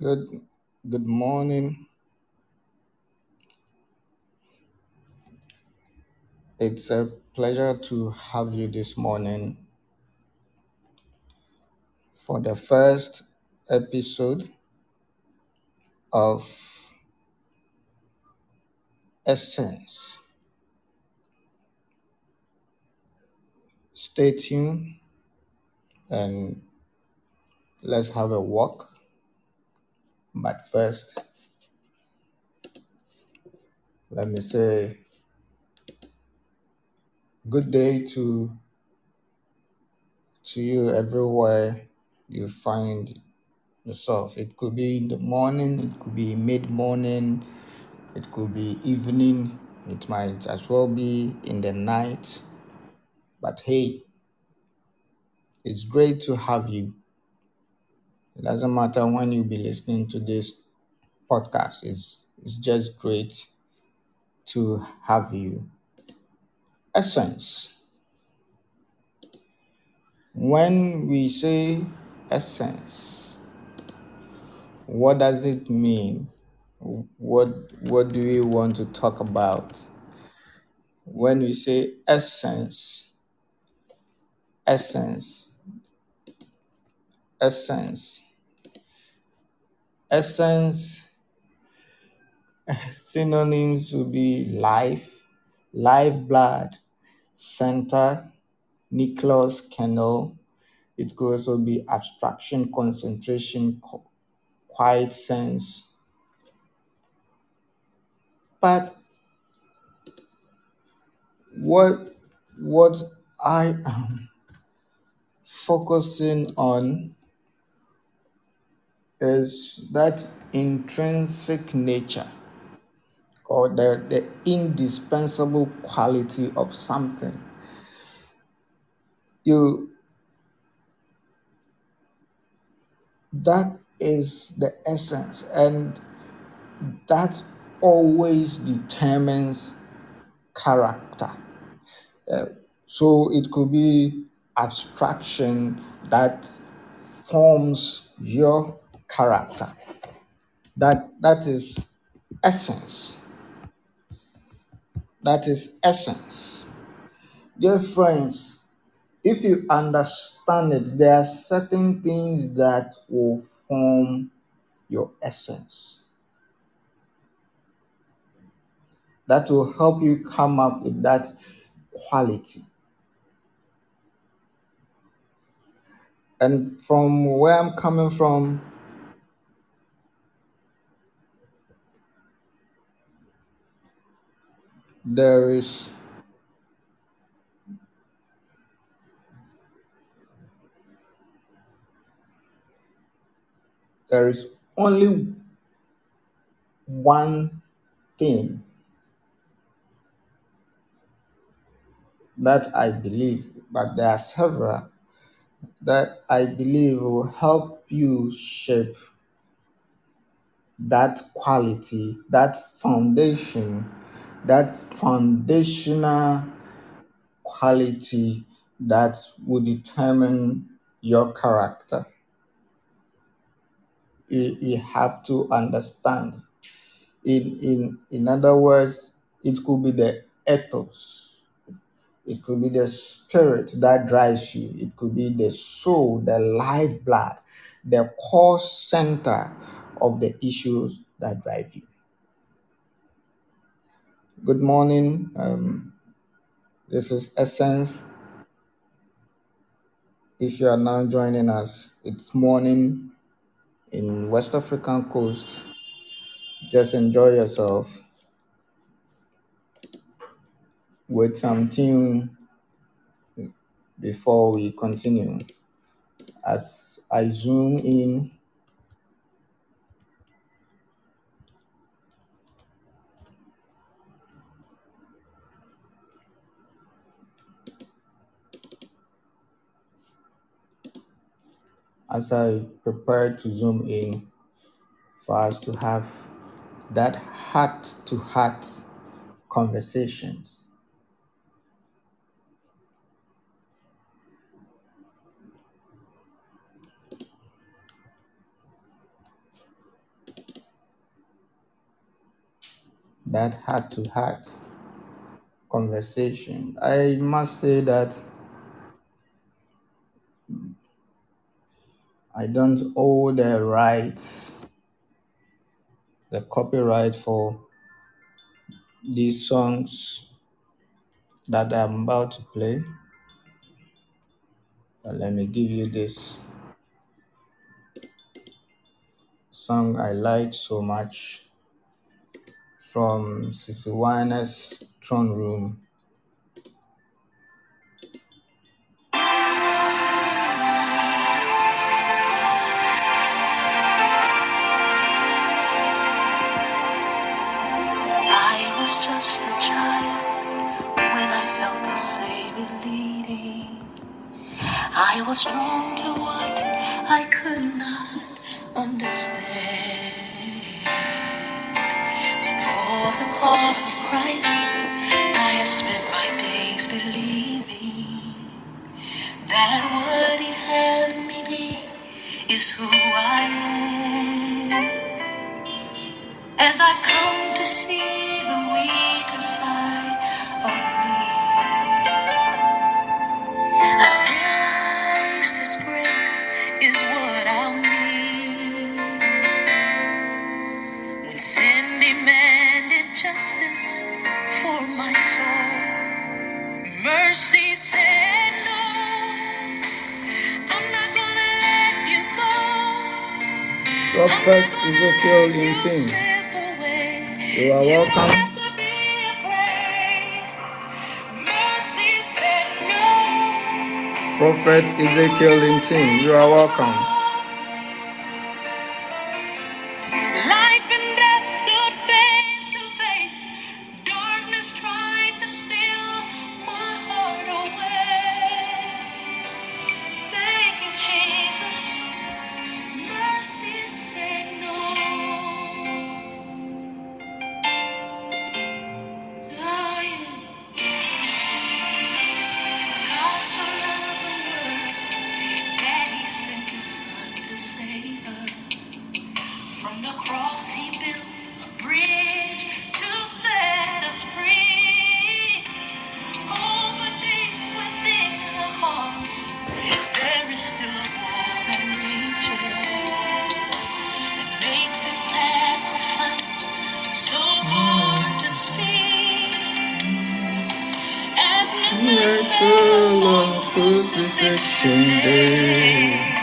Good good morning. It's a pleasure to have you this morning for the first episode of Essence. Stay tuned and let's have a walk. But first, let me say good day to to you everywhere you find yourself. It could be in the morning, it could be mid morning, it could be evening, it might as well be in the night. But hey, it's great to have you. It doesn't matter when you be listening to this podcast. It's it's just great to have you. Essence. When we say essence, what does it mean? What what do we want to talk about? When we say essence, essence, essence, essence synonyms would be life, lifeblood, center, nucleus, kernel. It could also be abstraction, concentration, qu- quiet sense. But what what I am focusing on is that intrinsic nature or the, the indispensable quality of something. You that is the essence and that always determines character. Uh, so it could be abstraction that forms your character. That that is essence. That is essence. Dear friends, if you understand it, there are certain things that will form your essence. That will help you come up with that quality. And from where I'm coming from, there is there is only one thing that I believe, but there are several that I believe will help you shape that quality, that foundation, that foundational quality that will determine your character. You, have to understand. In, in, in other words, it could be the ethos, it could be the spirit that drives you, it could be the soul, the lifeblood, the core center of the issues that drive you. Good morning. Um, this is Essence. If you are now joining us, it's morning in West African coast. Just enjoy yourself with some tune before we continue. As I zoom in, as I prepare to zoom in for us to have that heart to heart conversations. That heart to heart conversation. I must say that I don't owe the rights, the copyright for these songs that I'm about to play. But let me give you this song I like so much from CeCe Winans' Throne Room. I was drawn to what I could not understand. For the cause of Christ, I have spent my days believing that what He'd have me be is who I am. As I've come to see the weaker Prophet Ezekiel Linton, you are welcome. have to be afraid. Mercy said no. Prophet Ezekiel Linton, you are welcome. Fell on on crucifixion crucifixion day.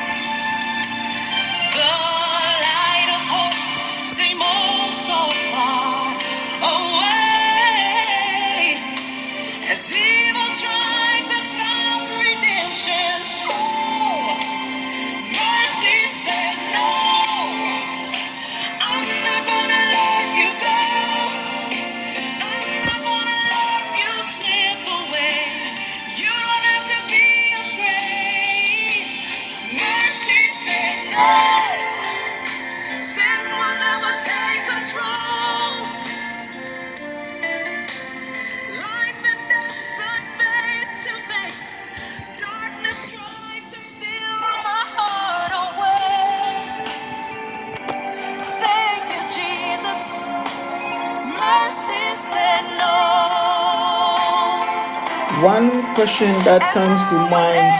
Question that comes to mind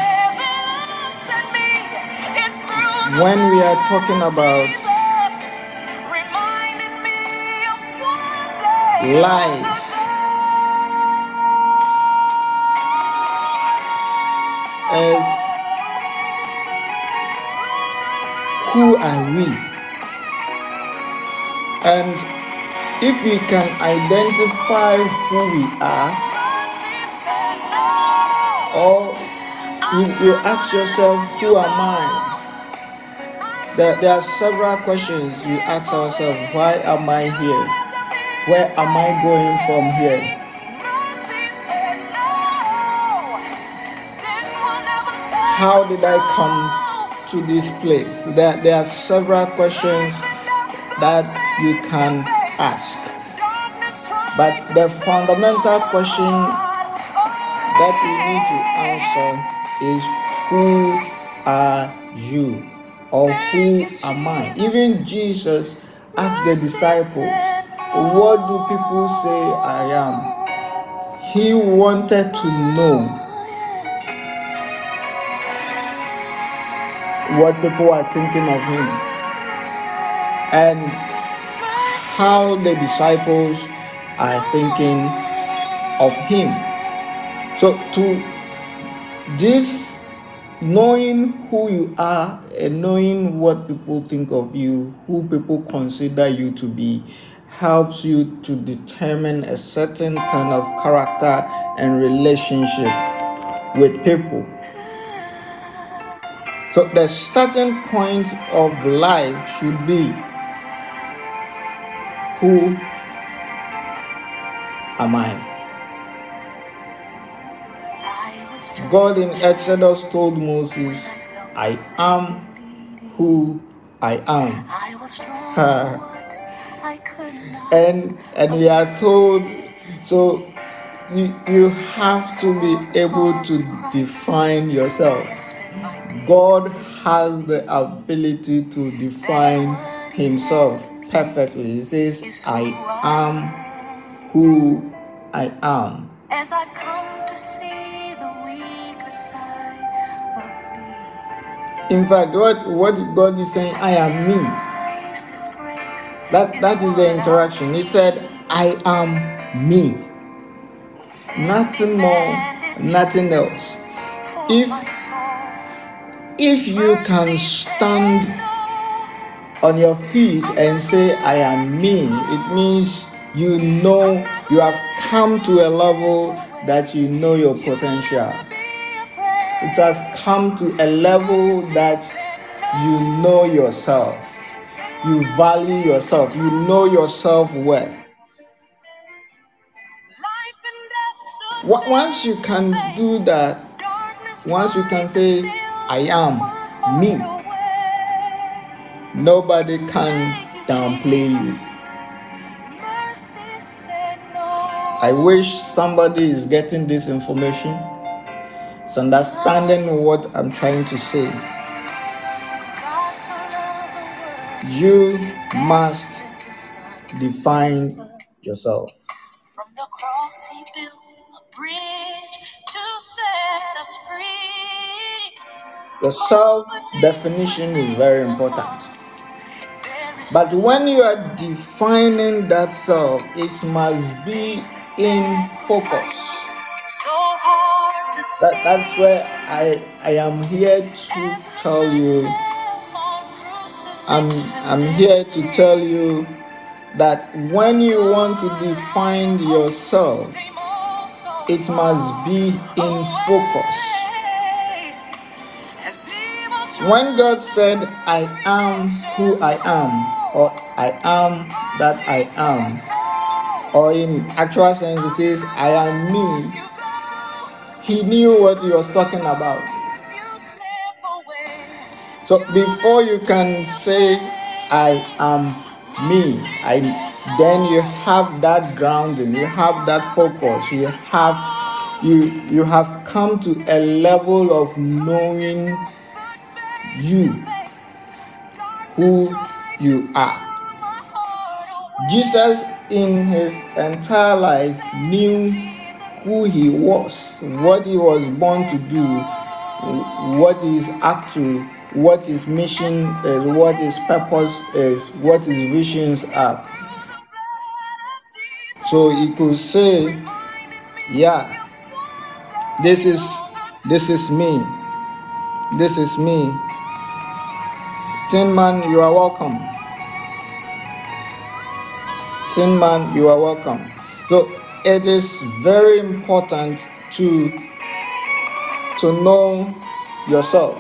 when we are talking about life is who are we? And if we can identify who we are. Or you, you ask yourself, Who am I? There, there are several questions you ask ourselves. Why am I here? Where am I going from here? How did I come to this place? There, there are several questions that you can ask. But the fundamental question that we need to answer is Who are you? Or who am I? Even Jesus asked the disciples, what do people say I am? He wanted to know what people are thinking of him and how the disciples are thinking of him. So, to this knowing who you are and knowing what people think of you, who people consider you to be, helps you to determine a certain kind of character and relationship with people. So, the starting point of life should be who am I? God in Exodus told Moses, I am who I am. and and we are told so you, you have to be able to define yourself. God has the ability to define himself perfectly. He says, I am who I am. As I've come to see In fact, what, what God is saying, I am me. That that is the interaction. He said, I am me. Nothing more, nothing else. If if you can stand on your feet and say, I am me, it means you know you have come to a level that you know your potential. It has come to a level that you know yourself. You value yourself. You know your self worth. Once you can do that, once you can say, I am me, nobody can downplay you. I wish somebody is getting this information, understanding what I'm trying to say. You must define yourself. From the cross, he built a bridge to set us free. The self definition is very important. But when you are defining that self, it must be in focus. That, that's where I I am here to tell you. I'm I'm here to tell you that when you want to define yourself, it must be in focus. When God said, I am who I am, or I am that I am, or in actual sense, he says, I am me. He knew what he was talking about. So before you can say, I am me, I then you have that grounding, you have that focus, you have you you have come to a level of knowing you who you are. Jesus in his entire life knew who he was, what he was born to do, what is up to, what his mission is, what his purpose is, what his visions are. So he could say, Yeah, this is this is me. This is me. Tin man, you are welcome. Tin man, you are welcome. So it is very important to to know yourself.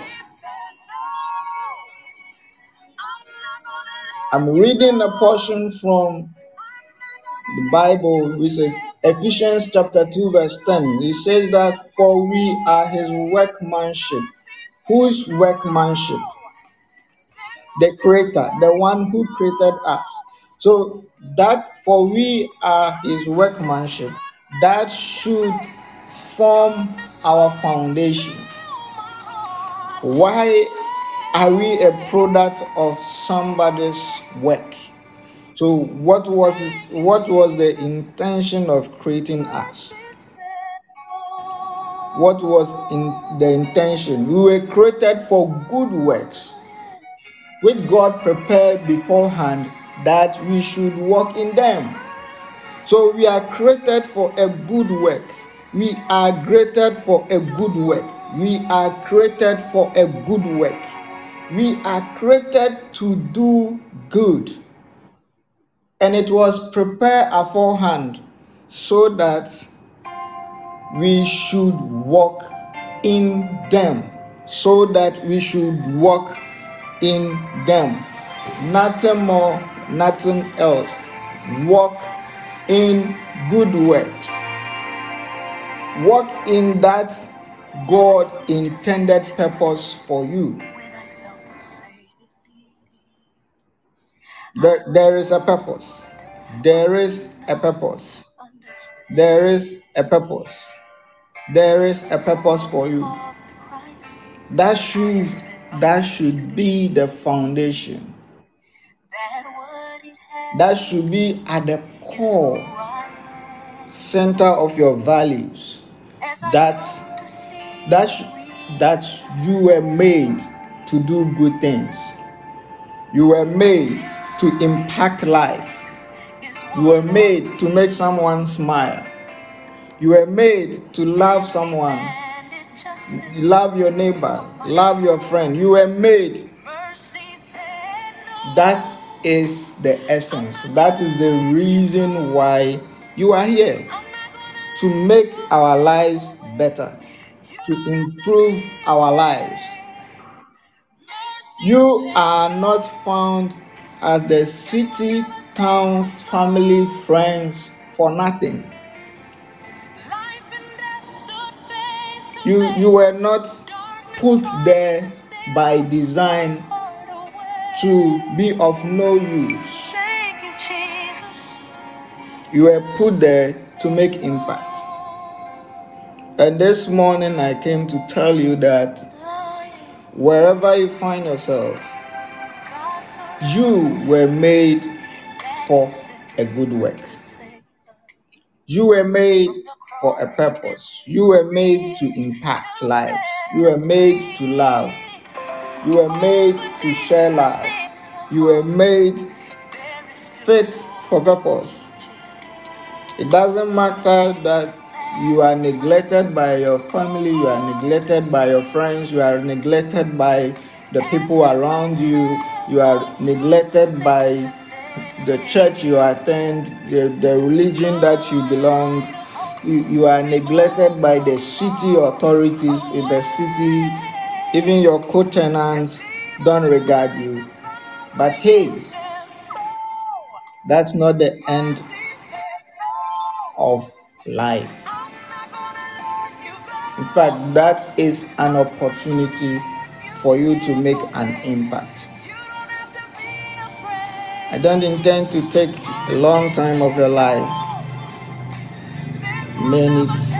I'm reading a portion from the Bible which is Ephesians chapter 2 verse 10. It says that for we are his workmanship. Whose workmanship? The creator, the one who created us. So that for we are his workmanship, that should form our foundation. Why are we a product of somebody's work? So what was it, what was the intention of creating us? What was in the intention? We were created for good works, which God prepared beforehand that we should walk in them. So we are created for a good work. We are created for a good work. We are created for a good work. We are created to do good. And it was prepared aforehand so that we should walk in them. So that we should walk in them. Nothing more, nothing else. Walk in good works. Walk in that God intended purpose for you. There, there is a purpose. There is a purpose. There is a purpose. There is a purpose for you. That should that should be the foundation. That should be at the core center of your values. That that that you were made to do good things. You were made to impact life. You were made to make someone smile. You were made to love someone, love your neighbor, love your friend. You were made. That is the essence. That is the reason why you are here to make our lives better, to improve our lives. You are not found at the city, town, family, friends for nothing. You, you were not put there by design to be of no use. You were put there to make impact. And this morning I came to tell you that wherever you find yourself, you were made for a good work. You were made for a purpose. You were made to impact lives. You were made to love. You were made to share life. You were made fit for purpose. It doesn't matter that you are neglected by your family, you are neglected by your friends, you are neglected by the people around you, you are neglected by the church you attend, the, the religion that you belong, you, you are neglected by the city authorities in the city, even your co tenants don't regard you. But hey, that's not the end of life. In fact, that is an opportunity for you to make an impact. I don't intend to take a long time of your life, minutes.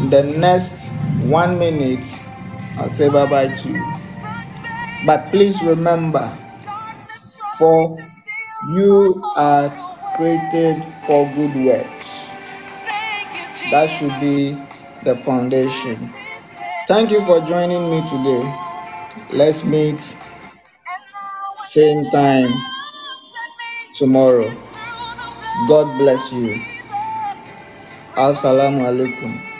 In the next one minute, I'll say bye bye to you. But please remember, for you are created for good works. That should be the foundation. Thank you for joining me today. Let's meet same time tomorrow. God bless you. Assalamu alaikum.